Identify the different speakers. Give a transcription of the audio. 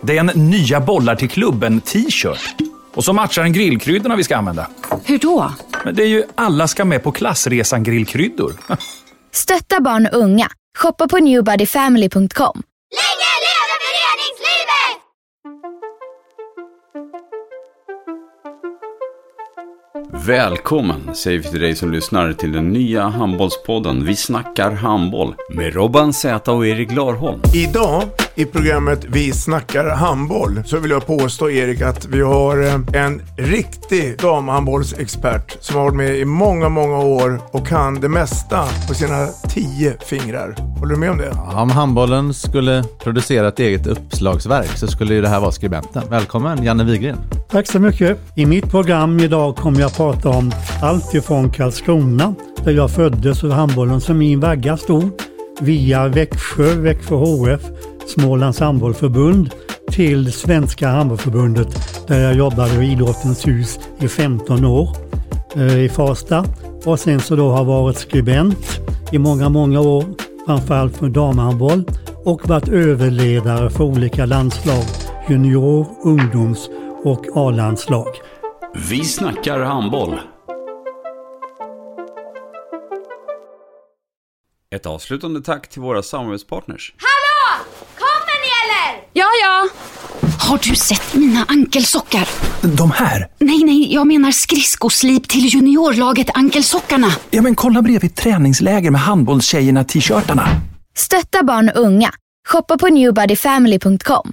Speaker 1: Det är en nya bollar till klubben t-shirt. Och så matchar den grillkryddorna vi ska använda.
Speaker 2: Hur då?
Speaker 1: Men det är ju alla ska med på klassresan grillkryddor.
Speaker 3: Stötta barn och unga. Shoppa på newbodyfamily.com.
Speaker 4: Välkommen säger vi till dig som lyssnar till den nya handbollspodden Vi snackar handboll med Robban Z och Erik Larholm.
Speaker 5: Idag i programmet Vi snackar handboll så vill jag påstå Erik att vi har eh, en riktig damhandbollsexpert som har varit med i många, många år och kan det mesta på sina tio fingrar. Håller du med om det?
Speaker 6: Om handbollen skulle producera ett eget uppslagsverk så skulle ju det här vara skribenten. Välkommen Janne Wigren.
Speaker 7: Tack så mycket. I mitt program idag kommer jag prata om allt ifrån Karlskrona, där jag föddes och handbollen som min vagga stod, via Växjö, Växjö HF, Smålands handbollförbund till Svenska handbollförbundet där jag jobbade i Idrottens hus i 15 år eh, i Farsta och sen så då har varit skribent i många, många år, framförallt för damhandboll och varit överledare för olika landslag, junior, ungdoms och A-landslag.
Speaker 4: Vi snackar handboll. Ett avslutande tack till våra samarbetspartners.
Speaker 8: Hallå! Kommer ni eller?
Speaker 2: Ja, ja. Har du sett mina ankelsockar?
Speaker 1: De här?
Speaker 2: Nej, nej, jag menar skridskoslip till juniorlaget Ankelsockarna.
Speaker 1: Ja, men kolla bredvid träningsläger med handbollstjejerna-t-shirtarna.
Speaker 3: Stötta barn och unga. Shoppa på newbodyfamily.com.